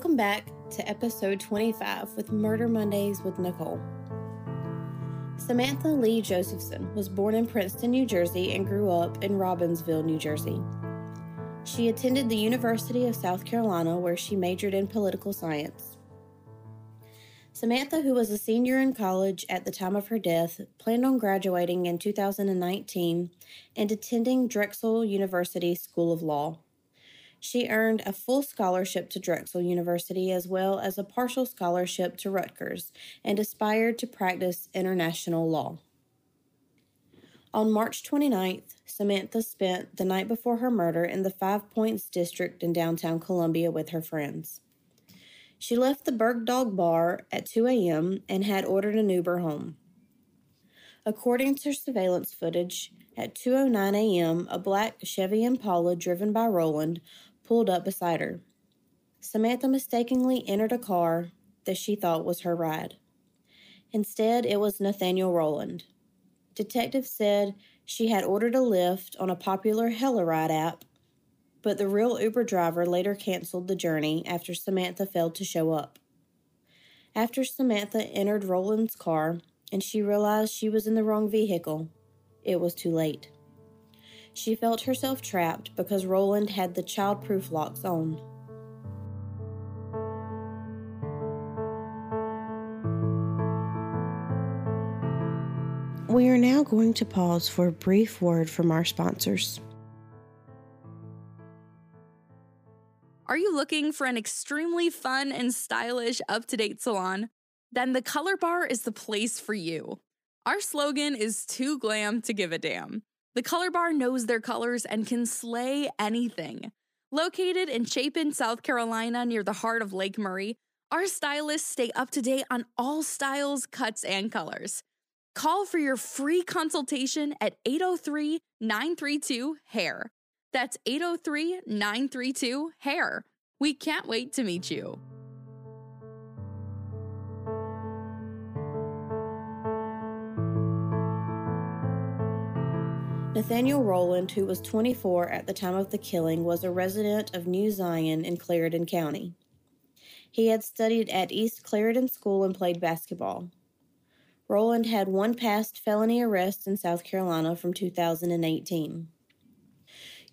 Welcome back to episode 25 with Murder Mondays with Nicole. Samantha Lee Josephson was born in Princeton, New Jersey, and grew up in Robbinsville, New Jersey. She attended the University of South Carolina, where she majored in political science. Samantha, who was a senior in college at the time of her death, planned on graduating in 2019 and attending Drexel University School of Law. She earned a full scholarship to Drexel University as well as a partial scholarship to Rutgers and aspired to practice international law. On March 29th, Samantha spent the night before her murder in the Five Points district in downtown Columbia with her friends. She left the Bird Dog Bar at 2 a.m. and had ordered an Uber home. According to surveillance footage, at 2:09 a.m., a black Chevy Impala driven by Rowland pulled up beside her. Samantha mistakenly entered a car that she thought was her ride. Instead, it was Nathaniel Rowland. Detectives said she had ordered a lift on a popular Hellaride app, but the real Uber driver later canceled the journey after Samantha failed to show up. After Samantha entered Rowland's car and she realized she was in the wrong vehicle, it was too late. She felt herself trapped because Rowland had the childproof locks on. We are now going to pause for a brief word from our sponsors. Are you looking for an extremely fun and stylish, up to date salon? Then the Color Bar is the place for you. Our slogan is too glam to give a damn. The Color Bar knows their colors and can slay anything. Located in Chapin, South Carolina, near the heart of Lake Murray, our stylists stay up to date on all styles, cuts, and colors. Call for your free consultation at 803 932 HAIR. That's 803 932 HAIR. We can't wait to meet you. Nathaniel Rowland, who was 24 at the time of the killing, was a resident of New Zion in Clarendon County. He had studied at East Clarendon School and played basketball. Rowland had one past felony arrest in South Carolina from 2018.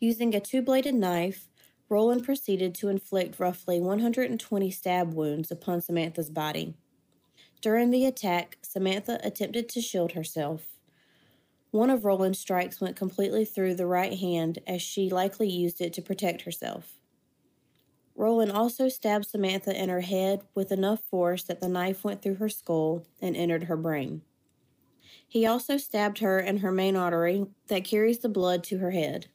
Using a two bladed knife, Rowland proceeded to inflict roughly 120 stab wounds upon Samantha's body. During the attack, Samantha attempted to shield herself. One of Rowland's strikes went completely through the right hand, as she likely used it to protect herself. Rowland also stabbed Samantha in her head with enough force that the knife went through her skull and entered her brain. He also stabbed her in her main artery that carries the blood to her head.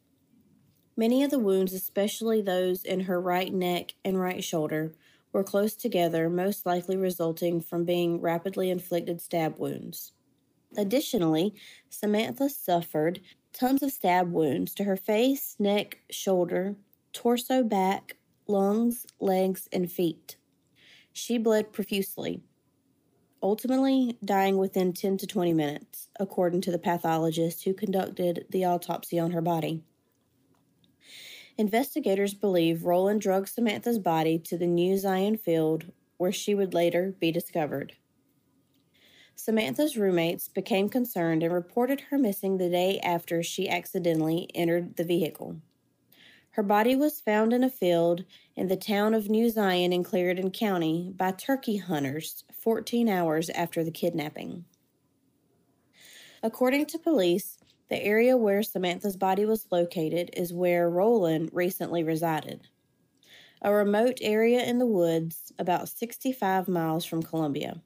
Many of the wounds, especially those in her right neck and right shoulder, were close together, most likely resulting from being rapidly inflicted stab wounds. Additionally, Samantha suffered tons of stab wounds to her face, neck, shoulder, torso, back, lungs, legs, and feet. She bled profusely, ultimately dying within 10 to 20 minutes, according to the pathologist who conducted the autopsy on her body. Investigators believe Rowland drugged Samantha's body to the New Zion field where she would later be discovered. Samantha's roommates became concerned and reported her missing the day after she accidentally entered the vehicle. Her body was found in a field in the town of New Zion in Clarendon County by turkey hunters 14 hours after the kidnapping. According to police, the area where Samantha's body was located is where Rowland recently resided, a remote area in the woods about 65 miles from Columbia.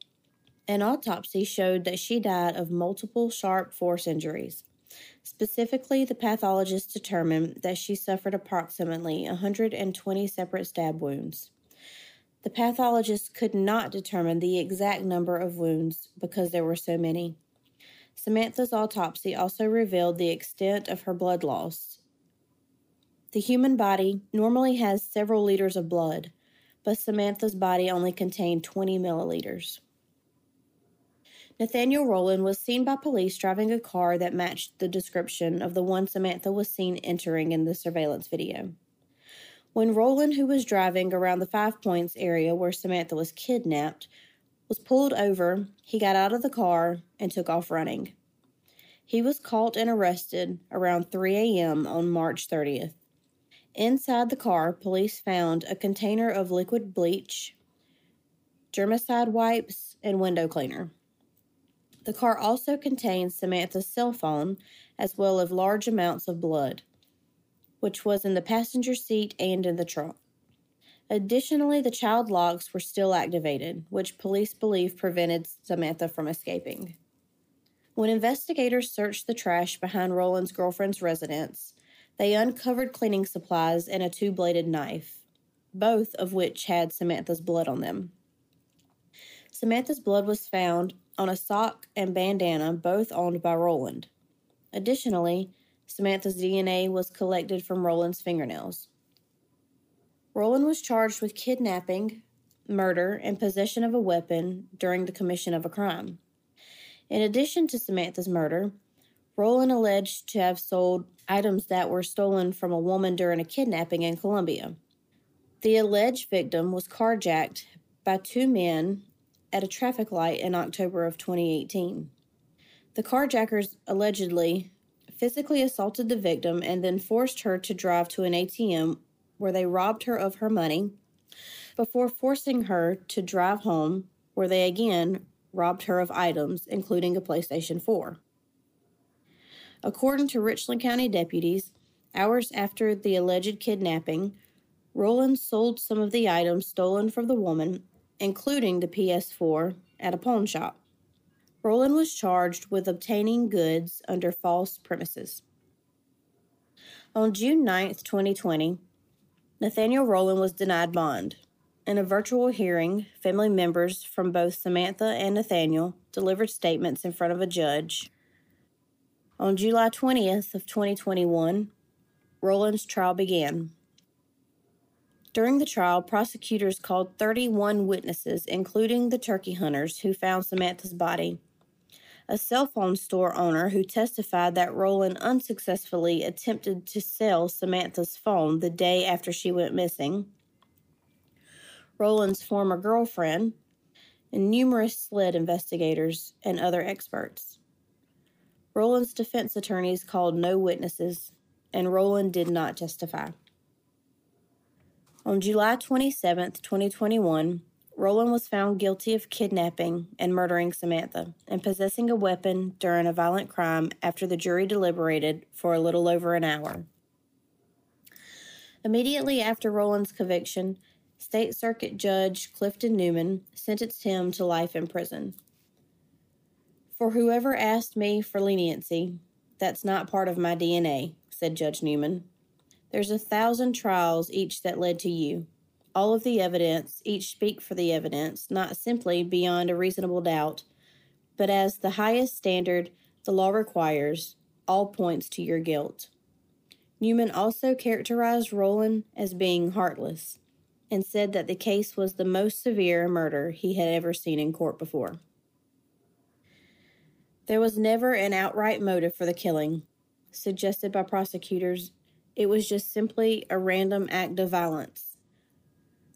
An autopsy showed that she died of multiple sharp force injuries. Specifically, the pathologist determined that she suffered approximately 120 separate stab wounds. The pathologist could not determine the exact number of wounds because there were so many. Samantha's autopsy also revealed the extent of her blood loss. The human body normally has several liters of blood, but Samantha's body only contained 20 milliliters. Nathaniel Rowland was seen by police driving a car that matched the description of the one Samantha was seen entering in the surveillance video. When Rowland, who was driving around the Five Points area where Samantha was kidnapped, was pulled over, he got out of the car and took off running. He was caught and arrested around 3 a.m. on March 30th. Inside the car, police found a container of liquid bleach, germicide wipes, and window cleaner. The car also contained Samantha's cell phone as well as large amounts of blood, which was in the passenger seat and in the trunk. Additionally, the child locks were still activated, which police believe prevented Samantha from escaping. When investigators searched the trash behind Rowland's girlfriend's residence, they uncovered cleaning supplies and a two bladed knife, both of which had Samantha's blood on them. Samantha's blood was found on a sock and bandana, both owned by Rowland. Additionally, Samantha's DNA was collected from Rowland's fingernails. Rowland was charged with kidnapping, murder, and possession of a weapon during the commission of a crime. In addition to Samantha's murder, Rowland alleged to have sold items that were stolen from a woman during a kidnapping in Columbia. The alleged victim was carjacked by two men at a traffic light in October of 2018. The carjackers allegedly physically assaulted the victim and then forced her to drive to an ATM where they robbed her of her money before forcing her to drive home, where they again robbed her of items, including a PlayStation 4. According to Richland County deputies, hours after the alleged kidnapping, Rowland sold some of the items stolen from the woman, including the PS4, at a pawn shop. Rowland was charged with obtaining goods under false premises. On June 9, 2020, Nathaniel Rowland was denied bond. In a virtual hearing, family members from both Samantha and Nathaniel delivered statements in front of a judge. On July 20th of 2021, Rowland's trial began. During the trial, prosecutors called 31 witnesses, including the turkey hunters who found Samantha's body a cell phone store owner who testified that Rowland unsuccessfully attempted to sell Samantha's phone the day after she went missing, Rowland's former girlfriend, and numerous SLED investigators and other experts. Rowland's defense attorneys called no witnesses, and Rowland did not testify. On July 27, 2021, Rowland was found guilty of kidnapping and murdering Samantha and possessing a weapon during a violent crime after the jury deliberated for a little over an hour. Immediately after Rowland's conviction, State Circuit Judge Clifton Newman sentenced him to life in prison. For whoever asked me for leniency, that's not part of my DNA, said Judge Newman. There's a thousand trials each that led to you all of the evidence, each speak for the evidence, not simply beyond a reasonable doubt, but as the highest standard the law requires, all points to your guilt. Newman also characterized Rowland as being heartless and said that the case was the most severe murder he had ever seen in court before. There was never an outright motive for the killing, suggested by prosecutors. It was just simply a random act of violence.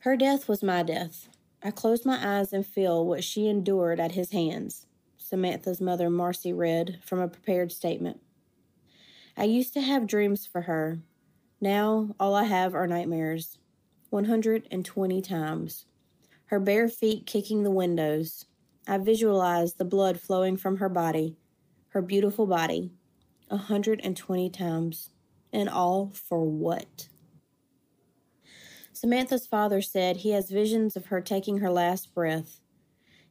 Her death was my death. I close my eyes and feel what she endured at his hands, Samantha's mother, Marcy, read from a prepared statement. I used to have dreams for her. Now all I have are nightmares. 120 times. Her bare feet kicking the windows. I visualize the blood flowing from her body, her beautiful body. 120 times. And all for what? Samantha's father said he has visions of her taking her last breath.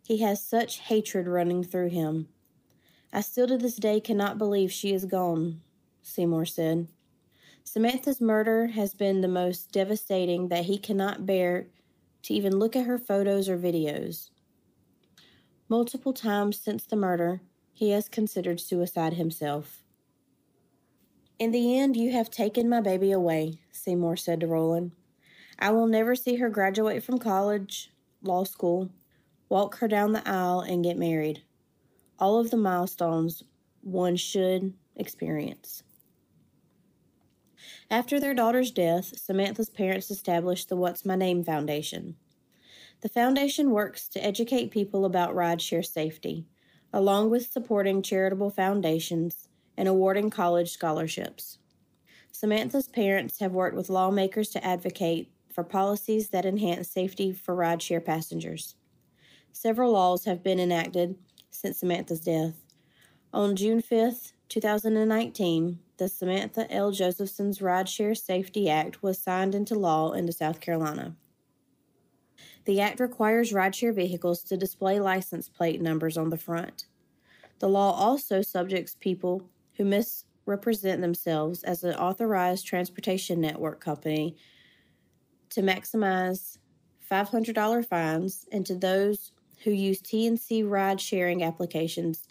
He has such hatred running through him. I still to this day cannot believe she is gone, Seymour said. Samantha's murder has been the most devastating that he cannot bear to even look at her photos or videos. Multiple times since the murder, he has considered suicide himself. In the end, you have taken my baby away, Seymour said to Rowland. I will never see her graduate from college, law school, walk her down the aisle, and get married. All of the milestones one should experience. After their daughter's death, Samantha's parents established the What's My Name Foundation. The foundation works to educate people about rideshare safety, along with supporting charitable foundations and awarding college scholarships. Samantha's parents have worked with lawmakers to advocate for policies that enhance safety for rideshare passengers. Several laws have been enacted since Samantha's death. On June 5th, 2019, the Samantha L. Josephson's Rideshare Safety Act was signed into law into South Carolina. The act requires rideshare vehicles to display license plate numbers on the front. The law also subjects people who misrepresent themselves as an authorized transportation network company to maximize $500 fines and to those who use TNC ride sharing applications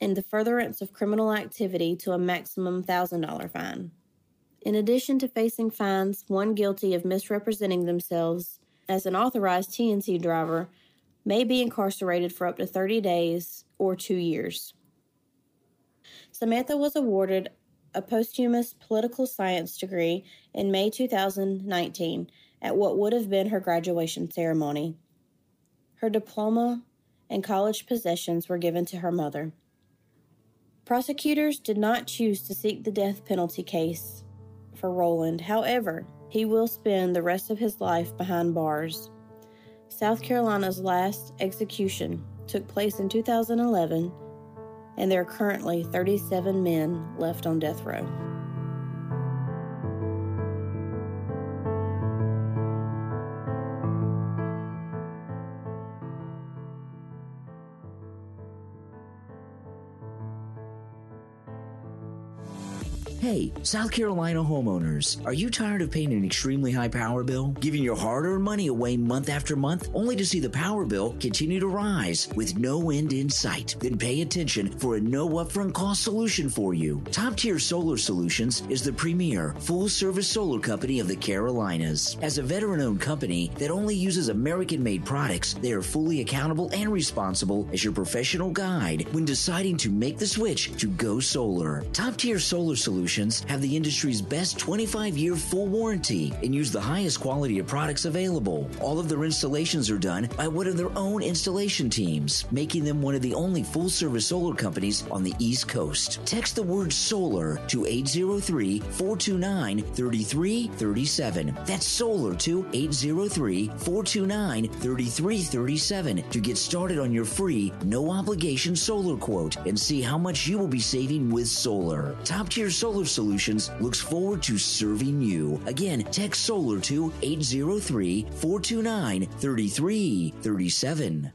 in the furtherance of criminal activity to a maximum $1,000 fine. In addition to facing fines, one guilty of misrepresenting themselves as an authorized TNC driver may be incarcerated for up to 30 days or two years. Samantha was awarded a posthumous political science degree in May 2019 at what would have been her graduation ceremony. Her diploma and college possessions were given to her mother. Prosecutors did not choose to seek the death penalty case for Rowland. However, he will spend the rest of his life behind bars. South Carolina's last execution took place in 2011, and there are currently 37 men left on death row. South Carolina homeowners, are you tired of paying an extremely high power bill? Giving your hard earned money away month after month, only to see the power bill continue to rise with no end in sight? Then pay attention for a no upfront cost solution for you. Top Tier Solar Solutions is the premier full service solar company of the Carolinas. As a veteran owned company that only uses American made products, they are fully accountable and responsible as your professional guide when deciding to make the switch to go solar. Top Tier Solar Solutions have the industry's best 25 year full warranty and use the highest quality of products available. All of their installations are done by one of their own installation teams, making them one of the only full service solar companies on the East Coast. Text the word solar to 803 429 3337. That's solar to 803 429 3337 to get started on your free, no obligation solar quote and see how much you will be saving with solar. Top tier solar Solutions looks forward to serving you. Again, text solar to 803 429 3337.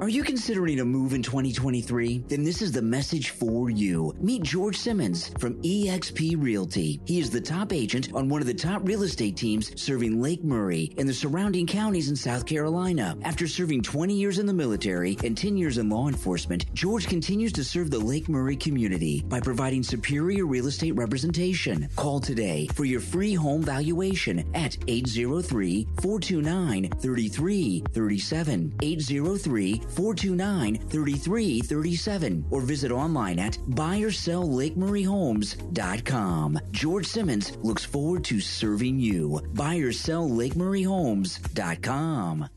Are you considering a move in 2023? Then this is the message for you. Meet George Simmons from eXp Realty. He is the top agent on one of the top real estate teams serving Lake Murray and the surrounding counties in South Carolina. After serving 20 years in the military and 10 years in law enforcement, George continues to serve the Lake Murray community by providing superior real estate representation. Call today for your free home valuation at 803 429 3337. 803 429 3337 or visit online at buyerselllakemurrayhomes.com. George Simmons looks forward to serving you. Buyerselllakemurrayhomes.com.